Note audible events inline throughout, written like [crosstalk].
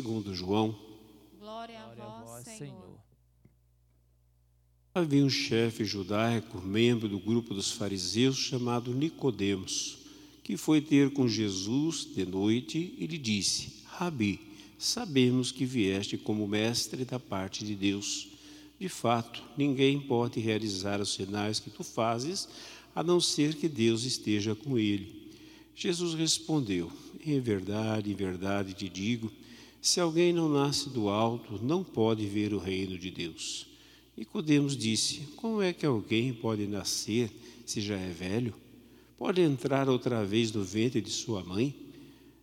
Segundo João, Glória a vós, Senhor. havia um chefe judaico, membro do grupo dos fariseus, chamado Nicodemos, que foi ter com Jesus de noite e lhe disse: Rabi, sabemos que vieste como mestre da parte de Deus. De fato, ninguém pode realizar os sinais que tu fazes, a não ser que Deus esteja com ele. Jesus respondeu: Em verdade, em verdade te digo, se alguém não nasce do alto, não pode ver o reino de Deus. Nicodemos disse: Como é que alguém pode nascer se já é velho? Pode entrar outra vez no ventre de sua mãe?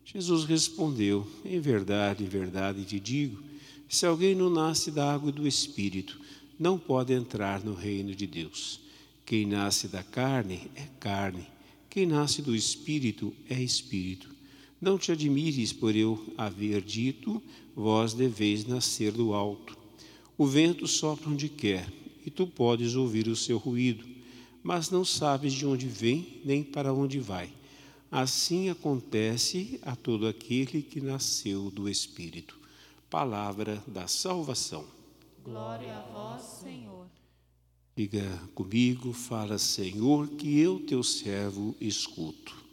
Jesus respondeu: Em verdade, em verdade te digo, se alguém não nasce da água e do espírito, não pode entrar no reino de Deus. Quem nasce da carne é carne, quem nasce do espírito é espírito. Não te admires por eu haver dito, vós deveis nascer do alto. O vento sopra onde quer, e tu podes ouvir o seu ruído, mas não sabes de onde vem nem para onde vai. Assim acontece a todo aquele que nasceu do Espírito. Palavra da salvação. Glória a vós, Senhor. Diga comigo, fala, Senhor, que eu, teu servo, escuto.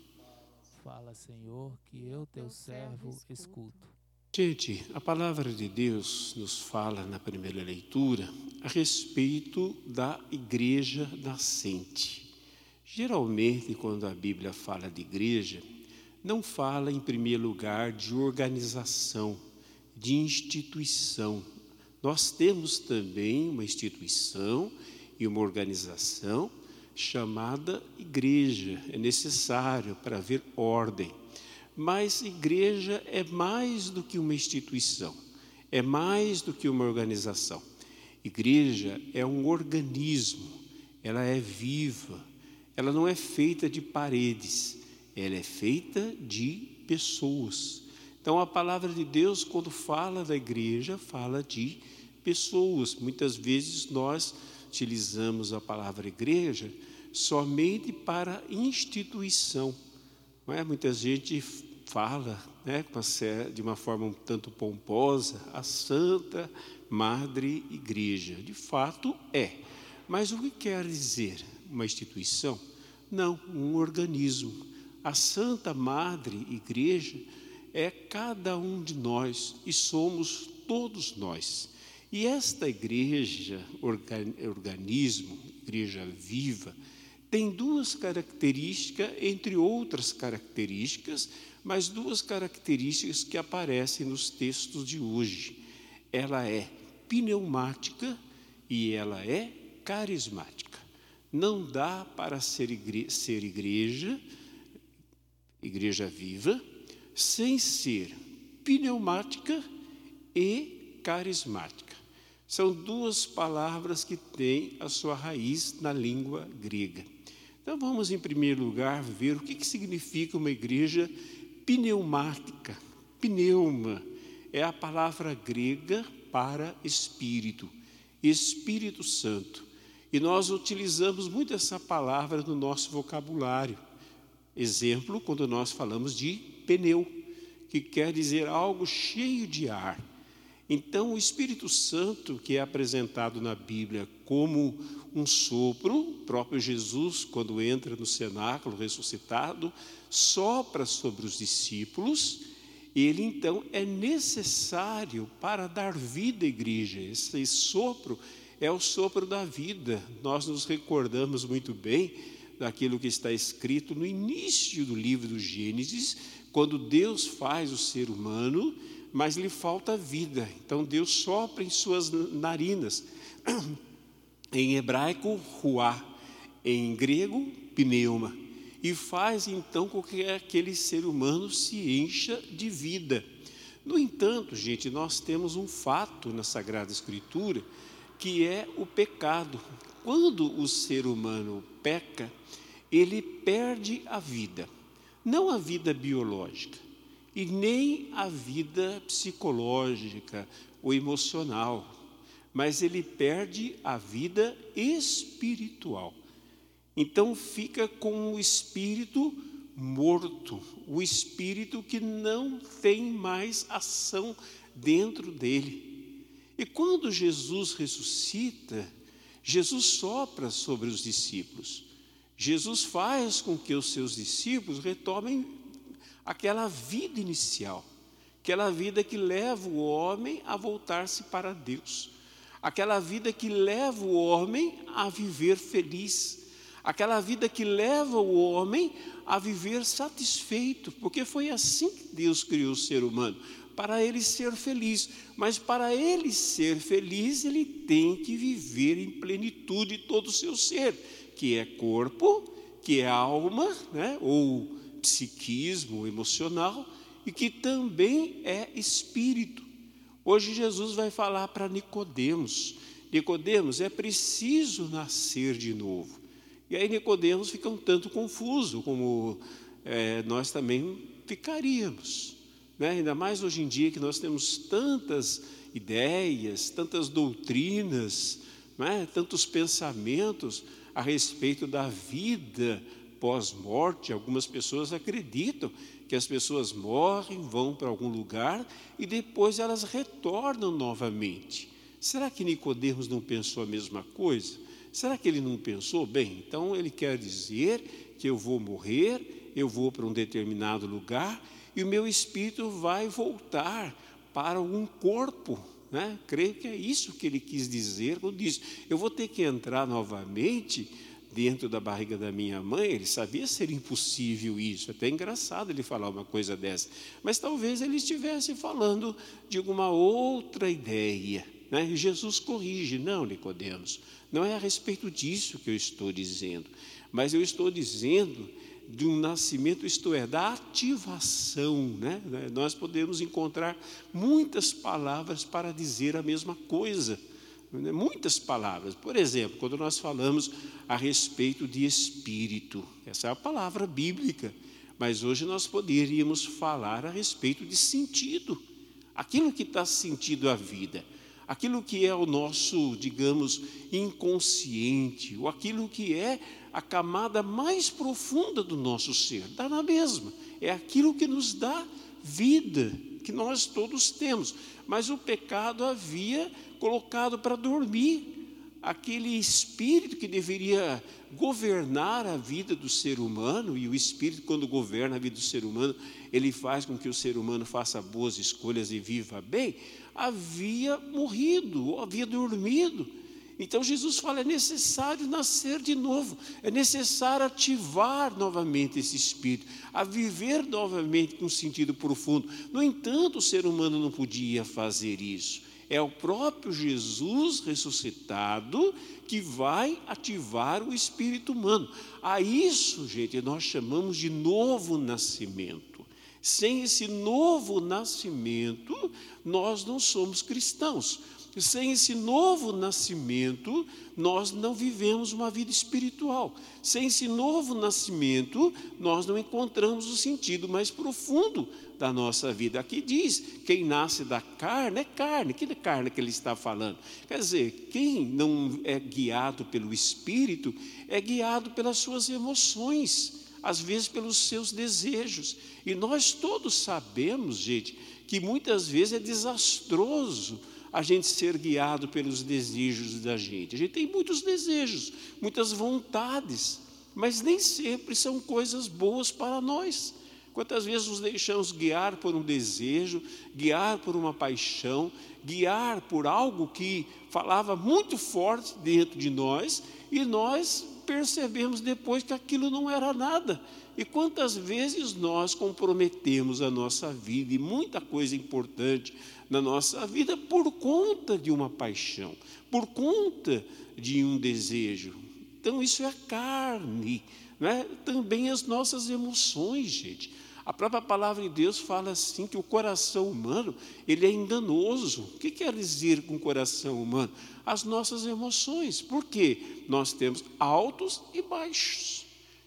Fala, Senhor, que eu, teu servo, escuto. Gente, a palavra de Deus nos fala na primeira leitura a respeito da igreja nascente. Geralmente, quando a Bíblia fala de igreja, não fala em primeiro lugar de organização, de instituição. Nós temos também uma instituição e uma organização chamada igreja. É necessário para haver ordem. Mas igreja é mais do que uma instituição, é mais do que uma organização. Igreja é um organismo, ela é viva, ela não é feita de paredes, ela é feita de pessoas. Então a palavra de Deus, quando fala da igreja, fala de pessoas. Muitas vezes nós utilizamos a palavra igreja somente para instituição. Não é? Muita gente fala né, de uma forma um tanto pomposa a Santa Madre Igreja. De fato é. Mas o que quer dizer uma instituição? Não, um organismo. A Santa Madre Igreja é cada um de nós e somos todos nós. E esta igreja, organismo, igreja viva, tem duas características, entre outras características, mas duas características que aparecem nos textos de hoje. Ela é pneumática e ela é carismática. Não dá para ser igreja, ser igreja, igreja viva, sem ser pneumática e carismática. São duas palavras que têm a sua raiz na língua grega. Então vamos, em primeiro lugar, ver o que, que significa uma igreja pneumática. Pneuma é a palavra grega para espírito, Espírito Santo. E nós utilizamos muito essa palavra no nosso vocabulário. Exemplo, quando nós falamos de pneu, que quer dizer algo cheio de ar. Então, o Espírito Santo, que é apresentado na Bíblia como um sopro, o próprio Jesus, quando entra no cenáculo ressuscitado, sopra sobre os discípulos, ele então é necessário para dar vida à igreja. Esse sopro é o sopro da vida. Nós nos recordamos muito bem daquilo que está escrito no início do livro do Gênesis, quando Deus faz o ser humano mas lhe falta vida. Então Deus sopra em suas narinas. [clears throat] Em hebraico, ruá, em grego, pneuma. E faz então com que aquele ser humano se encha de vida. No entanto, gente, nós temos um fato na Sagrada Escritura que é o pecado. Quando o ser humano peca, ele perde a vida, não a vida biológica, e nem a vida psicológica ou emocional, mas ele perde a vida espiritual. Então fica com o espírito morto, o espírito que não tem mais ação dentro dele. E quando Jesus ressuscita, Jesus sopra sobre os discípulos. Jesus faz com que os seus discípulos retomem aquela vida inicial, aquela vida que leva o homem a voltar-se para Deus, aquela vida que leva o homem a viver feliz, aquela vida que leva o homem a viver satisfeito, porque foi assim que Deus criou o ser humano para ele ser feliz. Mas para ele ser feliz, ele tem que viver em plenitude todo o seu ser, que é corpo, que é alma, né? ou psiquismo emocional, e que também é espírito. Hoje Jesus vai falar para Nicodemos. Nicodemos, é preciso nascer de novo. E aí Nicodemos fica um tanto confuso, como é, nós também ficaríamos. Né? Ainda mais hoje em dia que nós temos tantas ideias, tantas doutrinas, né? tantos pensamentos a respeito da vida pós-morte. Algumas pessoas acreditam que as pessoas morrem, vão para algum lugar e depois elas retornam novamente. Será que Nicodemos não pensou a mesma coisa? Será que ele não pensou? Bem, então ele quer dizer que eu vou morrer, eu vou para um determinado lugar e o meu espírito vai voltar para um corpo. Né? Creio que é isso que ele quis dizer quando disse: Eu vou ter que entrar novamente dentro da barriga da minha mãe. Ele sabia ser impossível isso, até engraçado ele falar uma coisa dessa, mas talvez ele estivesse falando de alguma outra ideia. Né? E Jesus corrige: Não, Nicodemos, não é a respeito disso que eu estou dizendo, mas eu estou dizendo de um nascimento, isto é, da ativação. Né? Nós podemos encontrar muitas palavras para dizer a mesma coisa. Né? Muitas palavras. Por exemplo, quando nós falamos a respeito de espírito, essa é a palavra bíblica. Mas hoje nós poderíamos falar a respeito de sentido, aquilo que dá sentido à vida, aquilo que é o nosso, digamos, inconsciente, ou aquilo que é a camada mais profunda do nosso ser, dá na mesma. É aquilo que nos dá vida, que nós todos temos. Mas o pecado havia colocado para dormir aquele espírito que deveria governar a vida do ser humano, e o espírito, quando governa a vida do ser humano, ele faz com que o ser humano faça boas escolhas e viva bem, havia morrido, havia dormido. Então Jesus fala: é necessário nascer de novo, é necessário ativar novamente esse espírito, a viver novamente com sentido profundo. No entanto, o ser humano não podia fazer isso. É o próprio Jesus ressuscitado que vai ativar o espírito humano. A isso, gente, nós chamamos de novo nascimento. Sem esse novo nascimento, nós não somos cristãos sem esse novo nascimento, nós não vivemos uma vida espiritual. Sem esse novo nascimento, nós não encontramos o sentido mais profundo da nossa vida. Aqui diz: quem nasce da carne é carne. Que carne que ele está falando? Quer dizer, quem não é guiado pelo espírito é guiado pelas suas emoções, às vezes pelos seus desejos. E nós todos sabemos, gente, que muitas vezes é desastroso a gente ser guiado pelos desejos da gente. A gente tem muitos desejos, muitas vontades, mas nem sempre são coisas boas para nós. Quantas vezes nos deixamos guiar por um desejo, guiar por uma paixão, guiar por algo que falava muito forte dentro de nós e nós percebemos depois que aquilo não era nada. E quantas vezes nós comprometemos a nossa vida e muita coisa importante na nossa vida por conta de uma paixão, por conta de um desejo. Então, isso é a carne, é? também as nossas emoções, gente. A própria palavra de Deus fala assim que o coração humano ele é enganoso. O que quer dizer com coração humano? As nossas emoções. Por quê? Nós temos altos e baixos.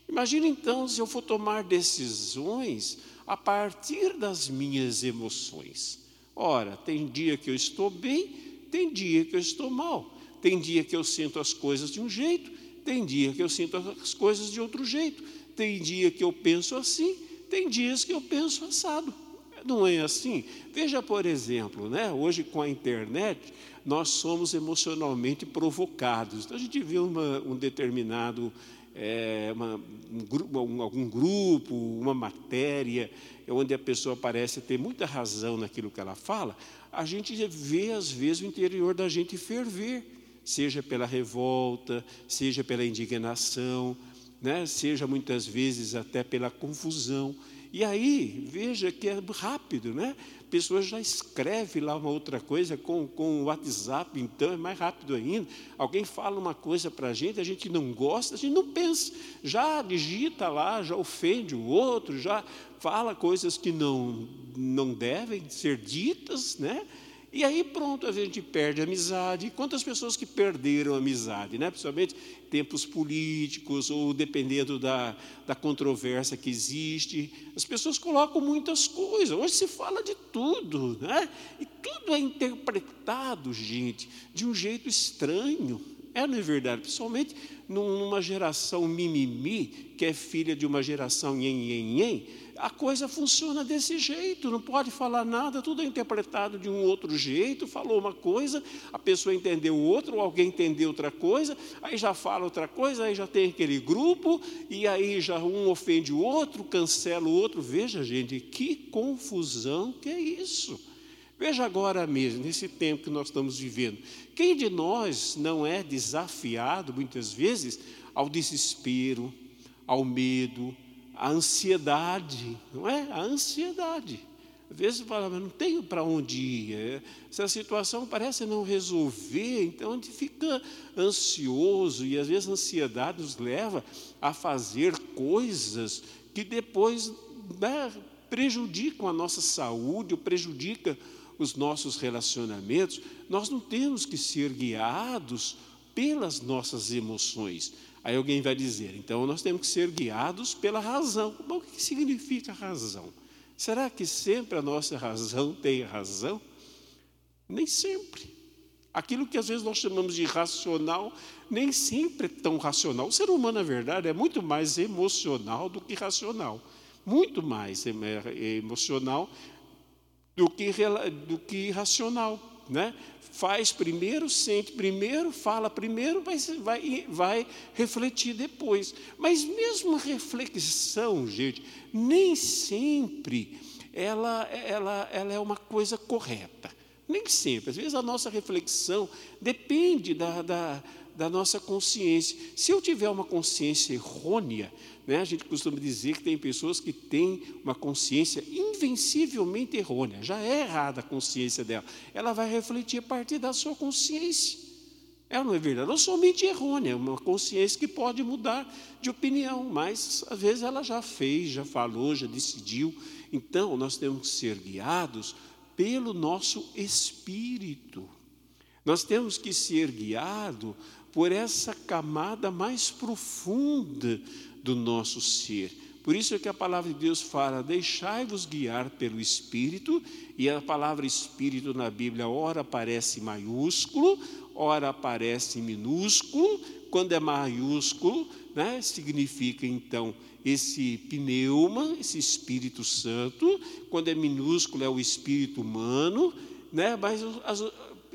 Imagina então se eu for tomar decisões a partir das minhas emoções. Ora, tem dia que eu estou bem, tem dia que eu estou mal. Tem dia que eu sinto as coisas de um jeito, tem dia que eu sinto as coisas de outro jeito. Tem dia que eu penso assim, tem dias que eu penso assado. Não é assim? Veja, por exemplo, né? hoje com a internet, nós somos emocionalmente provocados. Então, a gente vê uma, um determinado, é, uma, um, algum grupo, uma matéria, onde a pessoa parece ter muita razão naquilo que ela fala, a gente vê, às vezes, o interior da gente ferver, seja pela revolta, seja pela indignação, né? seja muitas vezes até pela confusão. E aí, veja que é rápido, né? A pessoa já escreve lá uma outra coisa com, com o WhatsApp, então é mais rápido ainda. Alguém fala uma coisa para a gente, a gente não gosta, a gente não pensa, já digita lá, já ofende o outro, já fala coisas que não, não devem ser ditas, né? E aí pronto, a gente perde a amizade. Quantas pessoas que perderam a amizade, né? principalmente tempos políticos ou dependendo da, da controvérsia que existe. As pessoas colocam muitas coisas. Hoje se fala de tudo, né? E tudo é interpretado, gente, de um jeito estranho. É, não é verdade? Principalmente numa geração mimimi, que é filha de uma geração nhen, nhen, nhen, a coisa funciona desse jeito, não pode falar nada, tudo é interpretado de um outro jeito, falou uma coisa, a pessoa entendeu outra, ou alguém entendeu outra coisa, aí já fala outra coisa, aí já tem aquele grupo, e aí já um ofende o outro, cancela o outro. Veja, gente, que confusão que é isso. Veja agora mesmo, nesse tempo que nós estamos vivendo, quem de nós não é desafiado, muitas vezes, ao desespero, ao medo, à ansiedade, não é? A ansiedade. Às vezes fala, mas não tenho para onde ir. É, essa situação parece não resolver, então a gente fica ansioso e às vezes a ansiedade nos leva a fazer coisas que depois né, prejudicam a nossa saúde, ou prejudicam os nossos relacionamentos, nós não temos que ser guiados pelas nossas emoções. Aí alguém vai dizer, então nós temos que ser guiados pela razão. Bom, o que significa razão? Será que sempre a nossa razão tem razão? Nem sempre. Aquilo que às vezes nós chamamos de racional, nem sempre é tão racional. O ser humano, na verdade, é muito mais emocional do que racional. Muito mais emocional do que, do que racional. Né? Faz primeiro, sente primeiro, fala primeiro, mas vai, vai refletir depois. Mas mesmo a reflexão, gente, nem sempre ela, ela, ela é uma coisa correta. Nem sempre. Às vezes a nossa reflexão depende da, da, da nossa consciência. Se eu tiver uma consciência errônea, né, a gente costuma dizer que tem pessoas que têm uma consciência invencivelmente errônea, já é errada a consciência dela. Ela vai refletir a partir da sua consciência. Ela não é verdade, não somente errônea, é uma consciência que pode mudar de opinião, mas às vezes ela já fez, já falou, já decidiu. Então, nós temos que ser guiados pelo nosso espírito. Nós temos que ser guiados por essa camada mais profunda do nosso ser. Por isso é que a palavra de Deus fala: deixai-vos guiar pelo Espírito, e a palavra Espírito na Bíblia, ora aparece maiúsculo, ora aparece minúsculo. Quando é maiúsculo, né, significa então esse pneuma, esse Espírito Santo. Quando é minúsculo, é o Espírito humano. Né, mas as,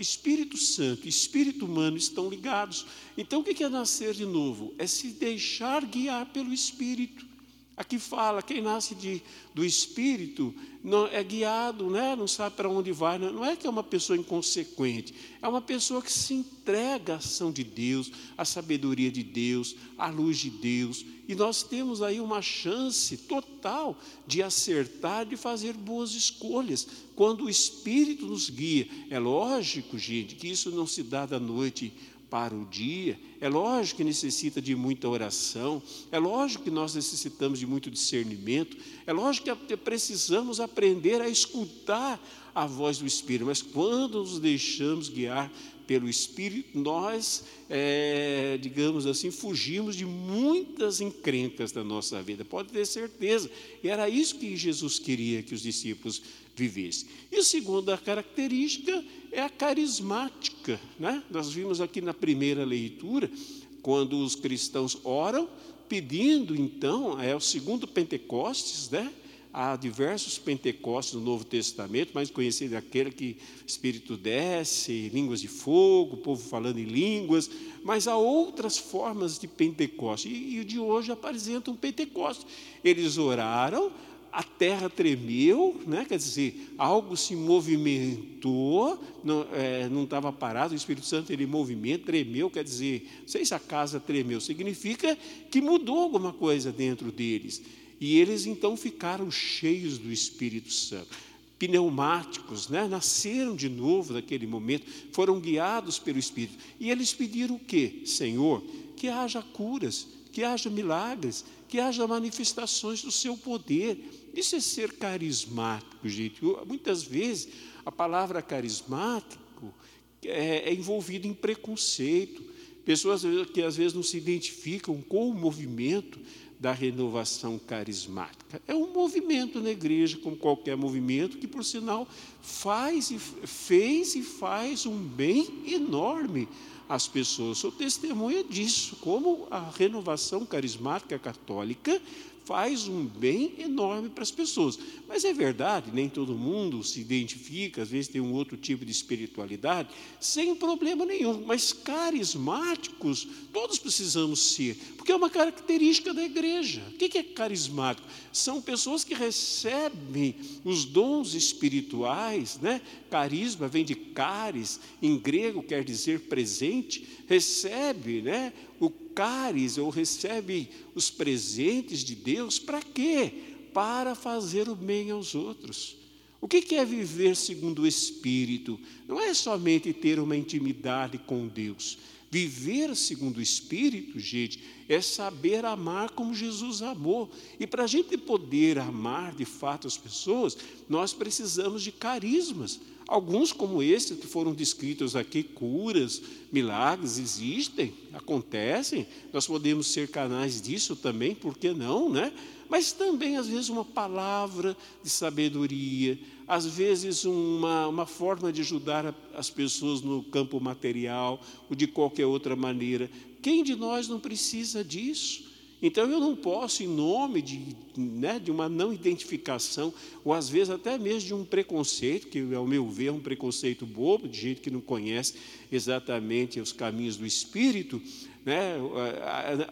Espírito Santo e Espírito humano estão ligados. Então, o que é nascer de novo? É se deixar guiar pelo Espírito. Aqui fala, quem nasce de, do Espírito não, é guiado, né? não sabe para onde vai. Não, não é que é uma pessoa inconsequente, é uma pessoa que se entrega à ação de Deus, à sabedoria de Deus, à luz de Deus. E nós temos aí uma chance total de acertar, de fazer boas escolhas, quando o Espírito nos guia. É lógico, gente, que isso não se dá da noite para o dia. É lógico que necessita de muita oração, é lógico que nós necessitamos de muito discernimento, é lógico que precisamos aprender a escutar a voz do Espírito, mas quando nos deixamos guiar pelo Espírito, nós, é, digamos assim, fugimos de muitas encrencas da nossa vida, pode ter certeza. E era isso que Jesus queria que os discípulos vivessem. E a segunda característica é a carismática. Né? Nós vimos aqui na primeira leitura, quando os cristãos oram, pedindo então, é o segundo Pentecostes, né? Há diversos Pentecostes no Novo Testamento, mais conhecido é aquele que Espírito desce, línguas de fogo, povo falando em línguas, mas há outras formas de Pentecoste. E, e o de hoje apresenta um Pentecoste. Eles oraram, a terra tremeu, né? quer dizer, algo se movimentou, não é, estava parado, o Espírito Santo ele movimento, tremeu, quer dizer, não sei se a casa tremeu, significa que mudou alguma coisa dentro deles. E eles então ficaram cheios do Espírito Santo. Pneumáticos, né? nasceram de novo naquele momento, foram guiados pelo Espírito. E eles pediram o quê? Senhor, que haja curas, que haja milagres, que haja manifestações do seu poder. Isso é ser carismático, gente. Muitas vezes a palavra carismático é, é envolvida em preconceito. Pessoas que às vezes não se identificam com o movimento, da renovação carismática. É um movimento na igreja, como qualquer movimento, que, por sinal, faz e fez e faz um bem enorme às pessoas. Sou testemunha disso, como a renovação carismática católica faz um bem enorme para as pessoas. Mas é verdade, nem todo mundo se identifica, às vezes tem um outro tipo de espiritualidade, sem problema nenhum. Mas carismáticos, todos precisamos ser, porque é uma característica da igreja. O que é carismático? São pessoas que recebem os dons espirituais, né? Carisma vem de caris, em grego quer dizer presente, recebe, né? O caris ou recebe os presentes de Deus para quê? Para fazer o bem aos outros. O que é viver segundo o Espírito? Não é somente ter uma intimidade com Deus. Viver segundo o Espírito, gente, é saber amar como Jesus amou. E para a gente poder amar de fato as pessoas, nós precisamos de carismas. Alguns, como esse que foram descritos aqui, curas, milagres, existem, acontecem, nós podemos ser canais disso também, por que não, né? Mas também, às vezes, uma palavra de sabedoria, às vezes, uma, uma forma de ajudar as pessoas no campo material ou de qualquer outra maneira. Quem de nós não precisa disso? Então eu não posso, em nome de, né, de uma não identificação, ou às vezes até mesmo de um preconceito, que ao meu ver é um preconceito bobo, de gente que não conhece exatamente os caminhos do Espírito, né,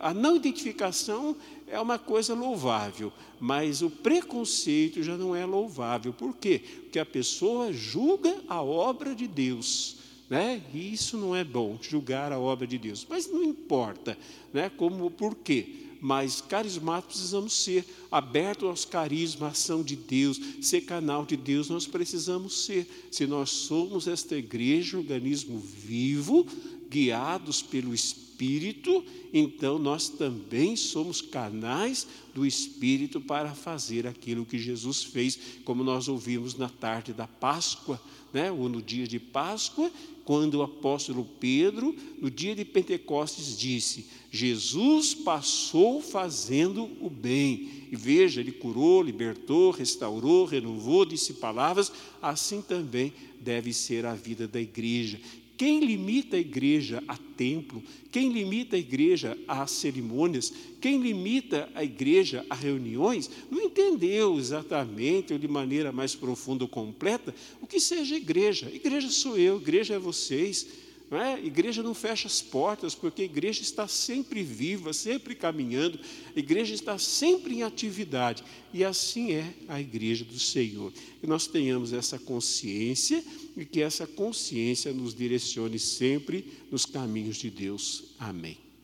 a, a não identificação é uma coisa louvável, mas o preconceito já não é louvável. Por quê? Porque a pessoa julga a obra de Deus. Né? E isso não é bom, julgar a obra de Deus. Mas não importa, né? Como por quê? Mas carismáticos precisamos ser, abertos aos carismas, à ação de Deus, ser canal de Deus, nós precisamos ser. Se nós somos esta igreja, organismo vivo, guiados pelo Espírito, então nós também somos canais do Espírito para fazer aquilo que Jesus fez, como nós ouvimos na tarde da Páscoa, né? ou no dia de Páscoa, quando o apóstolo Pedro, no dia de Pentecostes, disse: Jesus passou fazendo o bem. E veja, ele curou, libertou, restaurou, renovou, disse palavras, assim também deve ser a vida da igreja. Quem limita a igreja a templo, quem limita a igreja a cerimônias, quem limita a igreja a reuniões, não entendeu exatamente ou de maneira mais profunda ou completa o que seja igreja. Igreja sou eu, igreja é vocês. Não é? A igreja não fecha as portas, porque a igreja está sempre viva, sempre caminhando, a igreja está sempre em atividade. E assim é a igreja do Senhor. Que nós tenhamos essa consciência e que essa consciência nos direcione sempre nos caminhos de Deus. Amém.